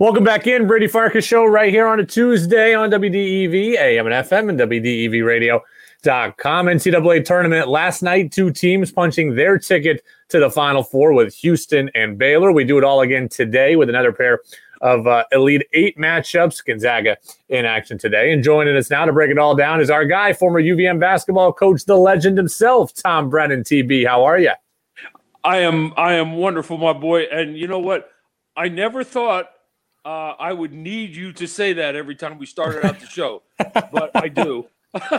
Welcome back in, Brady Farkas show right here on a Tuesday on WDEV, AM and FM, and WDEV Radio.com. NCAA tournament last night, two teams punching their ticket to the Final Four with Houston and Baylor. We do it all again today with another pair of uh, Elite Eight matchups. Gonzaga in action today. And joining us now to break it all down is our guy, former UVM basketball coach, the legend himself, Tom Brennan. TB, how are you? I am. I am wonderful, my boy. And you know what? I never thought uh, I would need you to say that every time we started out the show, but I do.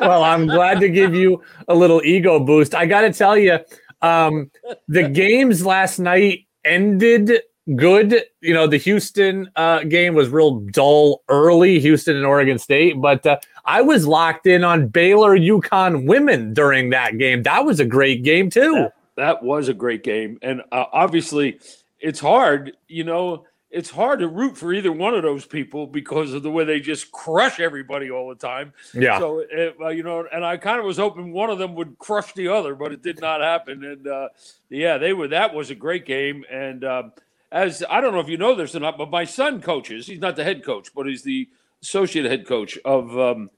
well, I'm glad to give you a little ego boost. I got to tell you, um, the games last night ended good. You know, the Houston uh, game was real dull early, Houston and Oregon State, but uh, I was locked in on Baylor UConn women during that game. That was a great game, too. That, that was a great game. And uh, obviously, it's hard, you know it's hard to root for either one of those people because of the way they just crush everybody all the time. Yeah. So it, uh, you know, and I kind of was hoping one of them would crush the other, but it did not happen. And uh, yeah, they were. That was a great game. And um, as I don't know if you know this or not, but my son coaches. He's not the head coach, but he's the associate head coach of um,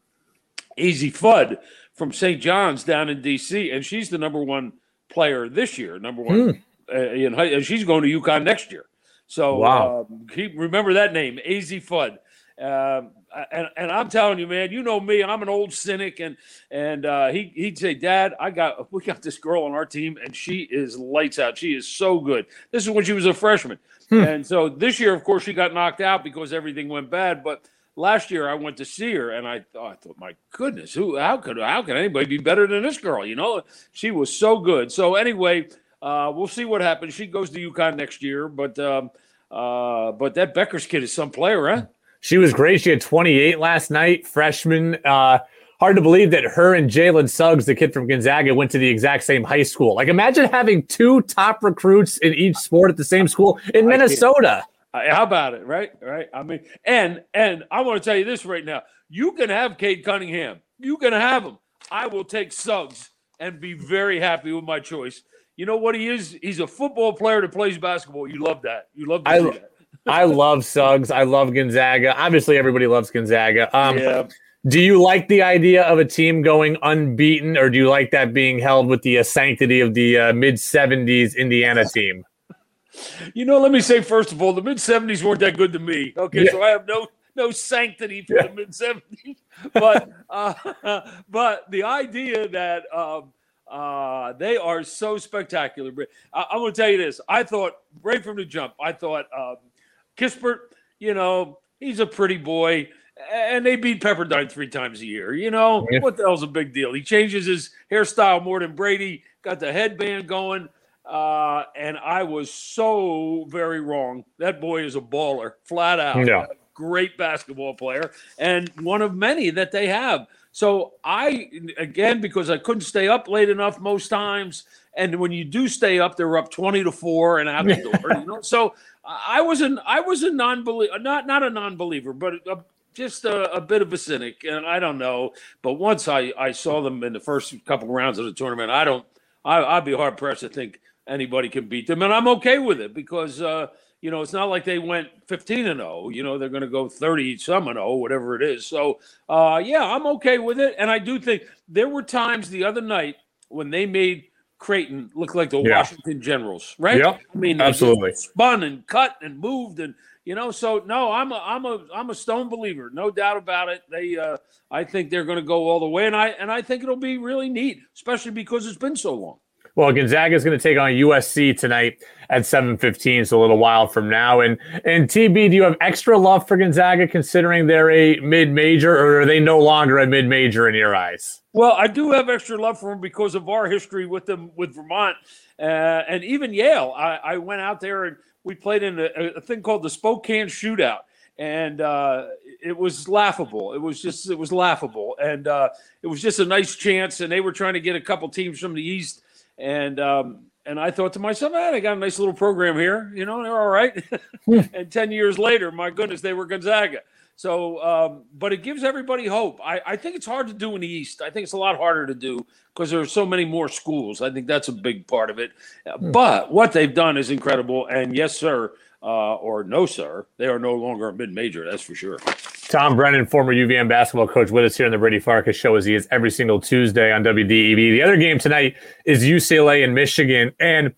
Azzi Fudd from St. John's down in D.C. And she's the number one player this year, number one. Mm. Uh, in, and she's going to UConn next year. So wow. Um, keep remember that name, Azzi Fudd. Um, and, and I'm telling you, man, you know me. I'm an old cynic, and and uh, he he'd say, Dad, I got we got this girl on our team, and she is lights out. She is so good. This is when she was a freshman, hmm. and so this year, of course, she got knocked out because everything went bad. But last year, I went to see her, and I, oh, I thought, my goodness, who how could how can anybody be better than this girl? You know, she was so good. So anyway, uh, we'll see what happens. She goes to UConn next year, but um, uh, but that Bueckers kid is some player, huh? She was great. She had 28 last night, freshman. Uh, hard to believe that her and Jalen Suggs, the kid from Gonzaga, went to the exact same high school. Like, imagine having two top recruits in each sport at the same school in Minnesota. How about it, right? Right. I mean, and and I want to tell you this right now: you can have Cade Cunningham, you can have him. I will take Suggs and be very happy with my choice you know what he is? He's a football player that plays basketball. You love that. You love I, that. I love Suggs. I love Gonzaga. Obviously, everybody loves Gonzaga. Um, yeah. Do you like the idea of a team going unbeaten, or do you like that being held with the uh, sanctity of the uh, mid 70s Indiana team? You know, let me say first of all, the mid 70s weren't that good to me. Okay, yeah. so I have no no sanctity for yeah. the mid 70s, but uh, but the idea that um, uh, they are so spectacular. I, am going to tell you this. I thought right from the jump, I thought um, Kispert, you know, he's a pretty boy. And they beat Pepperdine three times a year. You know, yeah. what the hell's a big deal? He changes his hairstyle more than Brady, got the headband going. Uh, and I was so very wrong. That boy is a baller, flat out. Yeah. Great basketball player, and one of many that they have. So I again because I couldn't stay up late enough most times, and when you do stay up, they're up twenty to four and out the door. you know, so I was an I was a non-believer, not not a non-believer, but a, just a, a, bit of a cynic, and I don't know. But once I I saw them in the first couple rounds of the tournament, I don't. I, I'd be hard pressed to think anybody can beat them, and I'm okay with it because. Uh, you know, it's not like they went 15 and 0. You know, they're going to go 30 some and 0, whatever it is. So, uh, yeah, I'm okay with it. And I do think there were times the other night when they made Creighton look like the yeah. Washington Generals, right? Yeah, I mean, absolutely spun and cut and moved and you know. So no, I'm a I'm a I'm a stone believer, no doubt about it. They, uh, I think they're going to go all the way, and I and I think it'll be really neat, especially because it's been so long. Well, Gonzaga is going to take on USC tonight at 7:15, so a little while from now. And and TB, do you have extra love for Gonzaga considering they're a mid-major, or are they no longer a mid-major in your eyes? Well, I do have extra love for them because of our history with them with Vermont uh, and even Yale. I, I, went out there and we played in a, a thing called the Spokane Shootout and uh, it was laughable. It was just it was laughable, and uh, it was just a nice chance. And they were trying to get a couple teams from the East and um, and I thought to myself, man, I got a nice little program here. You know, they're all right. Hmm. and 10 years later, my goodness, they were Gonzaga. So, um, but it gives everybody hope. I, I think it's hard to do in the East. I think it's a lot harder to do because there are so many more schools. I think that's a big part of it. Hmm. But what they've done is incredible. And yes, sir, uh, or no, sir. They are no longer a mid major, that's for sure. Tom Brennan, former UVM basketball coach, with us here on the Brady Farkas show as he is every single Tuesday on WDEV. The other game tonight is UCLA and Michigan. And,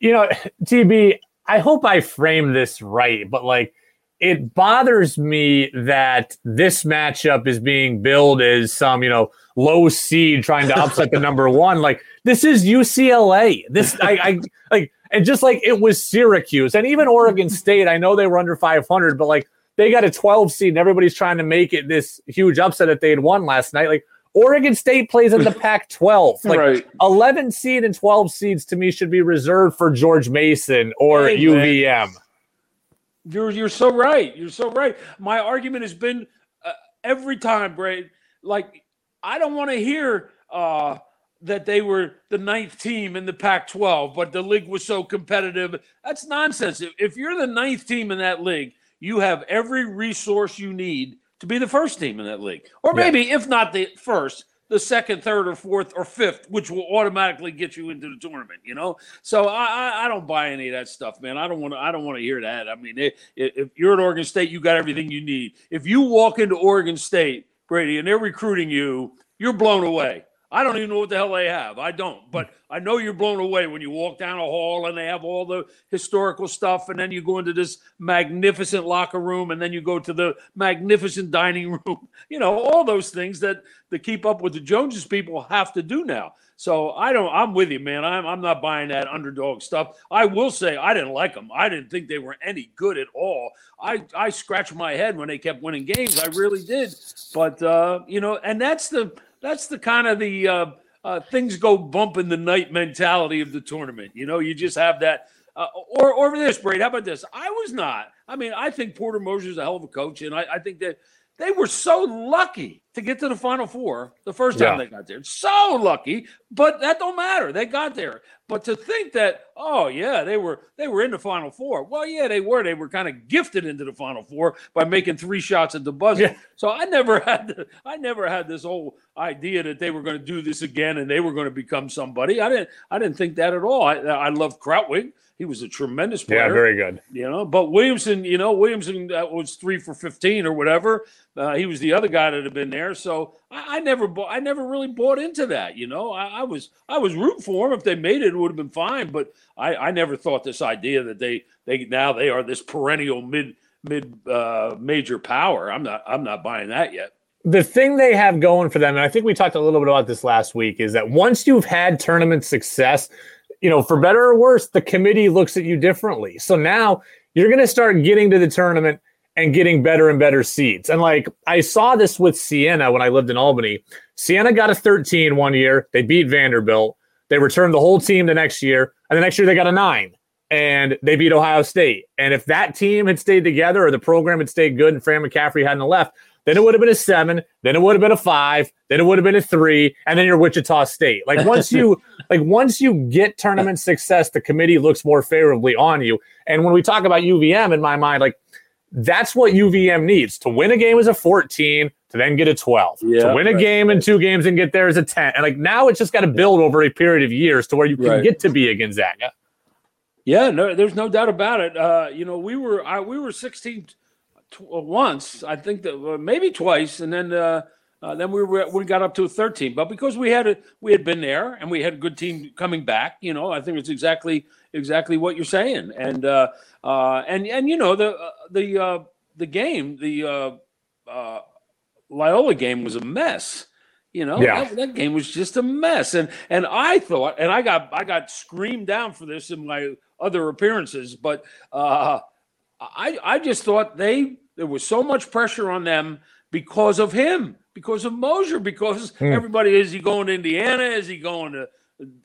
you know, TB, I hope I frame this right, but like, it bothers me that this matchup is being billed as some, you know, low seed trying to upset the number one. Like this is UCLA. This I, I like, and just like it was Syracuse and even Oregon State. I know they were under 500, but like they got a 12 seed and everybody's trying to make it this huge upset that they had won last night. Like Oregon State plays in the Pac 12. Like right. 11 seed and 12 seeds to me should be reserved for George Mason or hey, UVM. Man. You're you're so right. You're so right. My argument has been uh, every time, Braid. Like I don't want to hear uh, that they were the ninth team in the Pac-12, but the league was so competitive. That's nonsense. If, if you're the ninth team in that league, you have every resource you need to be the first team in that league, or maybe yeah. if not the first, the second, third, or fourth, or fifth, which will automatically get you into the tournament. You know, so I, I, don't buy any of that stuff, man. I don't want to. I don't want to hear that. I mean, if, if you're at Oregon State, you got everything you need. If you walk into Oregon State, Brady, and they're recruiting you, you're blown away. I don't even know what the hell they have. I don't, but I know you're blown away when you walk down a hall and they have all the historical stuff, and then you go into this magnificent locker room, and then you go to the magnificent dining room. You know, all those things that the keep up with the Joneses people have to do now. So I don't. I'm with you, man. I'm I'm not buying that underdog stuff. I will say I didn't like them. I didn't think they were any good at all. I I scratched my head when they kept winning games. I really did. But uh, you know, and that's the that's the kind of the uh, uh, things go bump in the night mentality of the tournament. You know, you just have that. Uh, or, or this, Braid. How about this? I was not. I mean, I think Porter Moser's a hell of a coach, and I, I think that they were so lucky to get to the Final Four the first time yeah. they got there. So lucky, but that don't matter. They got there. But to think that, oh yeah, they were they were in the Final Four. Well, yeah, they were. They were kind of gifted into the Final Four by making three shots at the buzzer. Yeah. So I never had the, I never had this whole idea that they were going to do this again and they were going to become somebody. I didn't I didn't think that at all. I, I love Krutwig. He was a tremendous player. Yeah, very good. You know, but Williamson, you know, Williamson uh, was three for fifteen or whatever. Uh, he was the other guy that had been there. So I, I never, bought, I never really bought into that. You know, I, I, was, I was rooting for them. If they made it, it would have been fine. But I, I never thought this idea that they, they now they are this perennial mid, mid uh, major power. I'm not, I'm not buying that yet the thing they have going for them, and I think we talked a little bit about this last week, is that once you've had tournament success, you know, for better or worse, the committee looks at you differently. So now you're going to start getting to the tournament and getting better and better seeds. And like I saw this with Siena when I lived in Albany. Siena got a 13 one year. They beat Vanderbilt. They returned the whole team the next year. And the next year they got a nine and they beat Ohio State. And if that team had stayed together or the program had stayed good and Fran McCaffery hadn't left, then it would have been a seven, then it would have been a five, then it would have been a three, and then you're Wichita State. Like once you like once you get tournament success, the committee looks more favorably on you. And when we talk about UVM, in my mind, like that's what UVM needs to win a game as a 14, to then get a 12, yeah, to win a right, game right. in two games and get there as a 10. And like now it's just got to build over a period of years to where you can right. get to be a Gonzaga. Yeah, no, there's no doubt about it. Uh, you know, we were I, we were 16 uh, once, I think that uh, maybe twice, and then uh, uh, then we were we got up to a 13. But because we had a, we had been there and we had a good team coming back, you know, I think it's exactly exactly what you're saying. And uh, uh, and and you know the the the game the Loyola game was a mess. You know, yeah. that, that, game was just a mess. And and I thought, and I got I got screamed down for this in my other appearances, but uh, I I just thought they there was so much pressure on them because of him, because of Moser, because hmm. everybody is he going to Indiana? Is he going to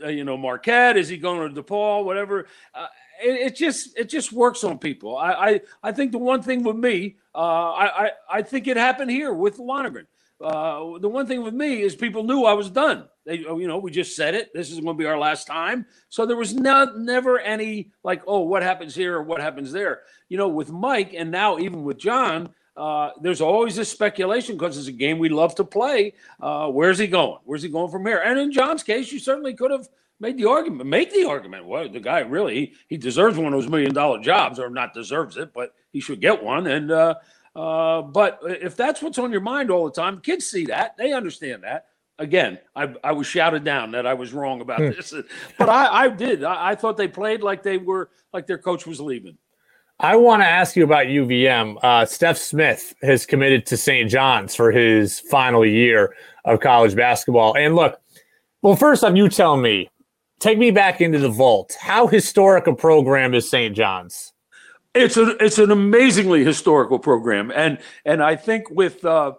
uh, you know Marquette? Is he going to DePaul? Whatever. Uh, it, it, just it just works on people. I I, I think the one thing with me, uh, I, I I think it happened here with Lonergan. Uh, the one thing with me is people knew I was done. They, you know, we just said it. This is going to be our last time. So there was not never any like, oh, what happens here or what happens there. You know, with Mike and now even with John, uh, there's always this speculation because it's a game we love to play. Uh, where's he going? Where's he going from here? And in John's case, you certainly could have made the argument, make the argument. Well, the guy really he, he deserves one of those million dollar jobs, or not deserves it, but he should get one. And uh, uh, but if that's what's on your mind all the time, kids see that, they understand that. Again, I, I was shouted down that I was wrong about hmm. this, but I, I did. I, I thought they played like they were like their coach was leaving. I want to ask you about UVM. Uh, Stef Smith has committed to St. John's for his final year of college basketball. And look, well, first off, you tell me, take me back into the vault. How historic a program is St. John's? It's a it's an amazingly historical program, and and I think with uh,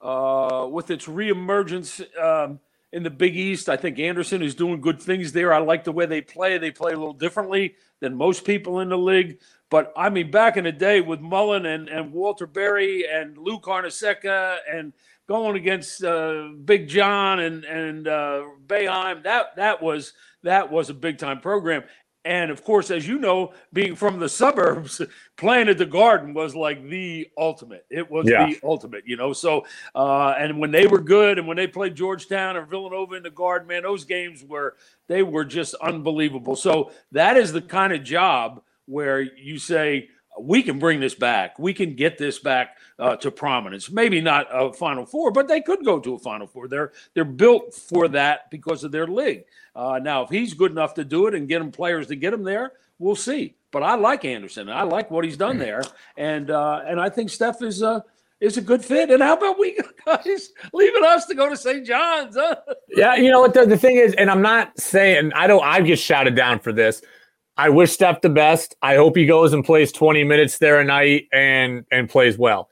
uh, with its reemergence um, in the Big East, I think Anderson is doing good things there. I like the way they play. They play a little differently than most people in the league. But I mean, back in the day with Mullin and, and Walter Berry and Lou Carnesecca and going against uh, Big John and and uh, Boeheim, that that was that was a big time program. And of course, as you know, being from the suburbs, playing at the Garden was like the ultimate. It was yeah. the ultimate, you know. So, uh, and when they were good, and when they played Georgetown or Villanova in the Garden, man, those games were they were just unbelievable. So that is the kind of job where you say we can bring this back. We can get this back uh, to prominence. Maybe not a Final Four, but they could go to a Final Four. They're they're built for that because of their league. Uh, now, if he's good enough to do it and get him players to get him there, we'll see. But I like Anderson. I like what he's done there, and uh, and I think Stef is a is a good fit. And how about we guys leaving us to go to St. John's? Huh? Yeah, you know what the, the thing is, and I'm not saying I don't. I get shouted down for this. I wish Stef the best. I hope he goes and plays 20 minutes there a night and and plays well.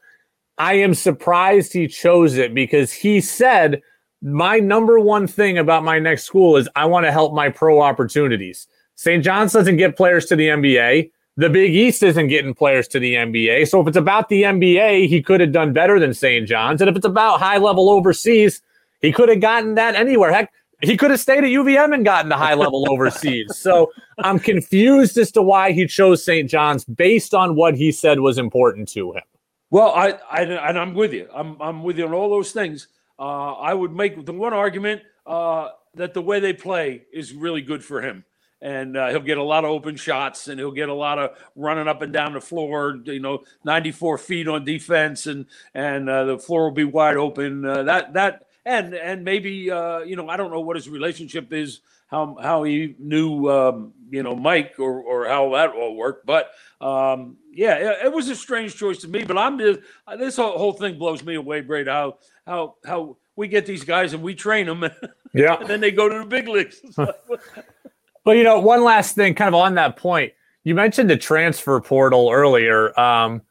I am surprised he chose it because he said my number one thing about my next school is I want to help my pro opportunities. St. John's doesn't get players to the NBA. The Big East isn't getting players to the NBA. So if it's about the NBA, he could have done better than St. John's. And if it's about high level overseas, he could have gotten that anywhere. Heck, he could have stayed at UVM and gotten to high level overseas. So I'm confused as to why he chose St. John's based on what he said was important to him. Well, I, I and I'm with you. I'm I'm with you on all those things. Uh, I would make the one argument uh, that the way they play is really good for him, and uh, he'll get a lot of open shots, and he'll get a lot of running up and down the floor. You know, 94 feet on defense, and and uh, the floor will be wide open. Uh, that that and and maybe uh, you know I don't know what his relationship is, how how he knew um, you know Mike or or how that all worked, but um, yeah, it, it, was a strange choice to me. But I'm just this whole, whole thing blows me away, Brad. How how how we get these guys and we train them, yeah, and then they go to the big leagues. but you know, one last thing, kind of on that point, you mentioned the transfer portal earlier. Um,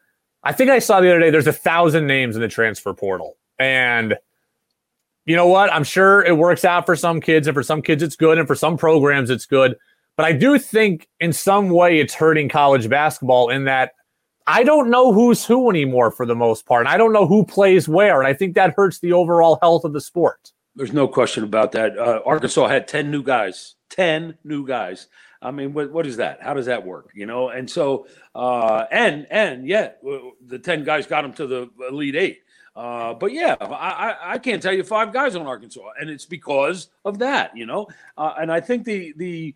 I think I saw the other day there's a thousand names in the transfer portal, and you know what? I'm sure it works out for some kids, and for some kids, it's good, and for some programs, it's good. But I do think in some way it's hurting college basketball in that I don't know who's who anymore for the most part. And I don't know who plays where. And I think that hurts the overall health of the sport. There's no question about that. Uh, Arkansas had 10 new guys, 10 new guys. I mean, what, what is that? How does that work? You know, and so, uh, and, and yet the 10 guys got them to the Elite Eight. Uh, but yeah, I, I, I, can't tell you five guys on Arkansas, and it's because of that, you know. Uh, and I think the the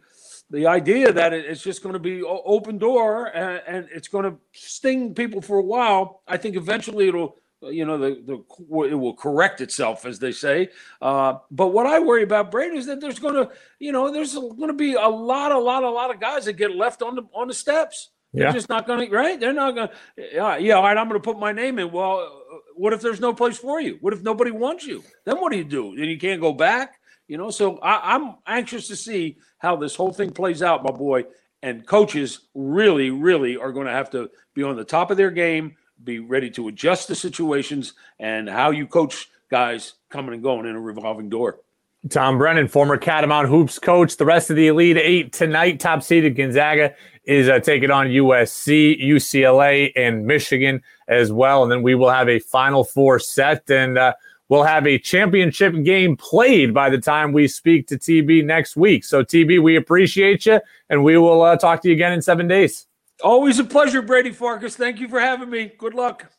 the idea that it's just going to be open door and, and it's going to sting people for a while. I think eventually it'll you know the, the it will correct itself as they say uh, but what i worry about brady is that there's going to you know there's going to be a lot a lot a lot of guys that get left on the on the steps they're yeah. just not going to right they're not going to yeah yeah all right i'm going to put my name in well what if there's no place for you? What if nobody wants you? Then what do you do? Then you can't go back? You know, so I, I'm anxious to see how this whole thing plays out, my boy. And coaches really, really are going to have to be on the top of their game, be ready to adjust to situations and how you coach guys coming and going in a revolving door. Tom Brennan, former Catamount Hoops coach. The rest of the Elite Eight tonight, top seeded Gonzaga is uh, taking on USC, UCLA, and Michigan as well. And then we will have a Final Four set, and uh, we'll have a championship game played by the time we speak to TB next week. So, TB, we appreciate you, and we will uh, talk to you again in seven days. Always a pleasure, Brady Farkas. Thank you for having me. Good luck.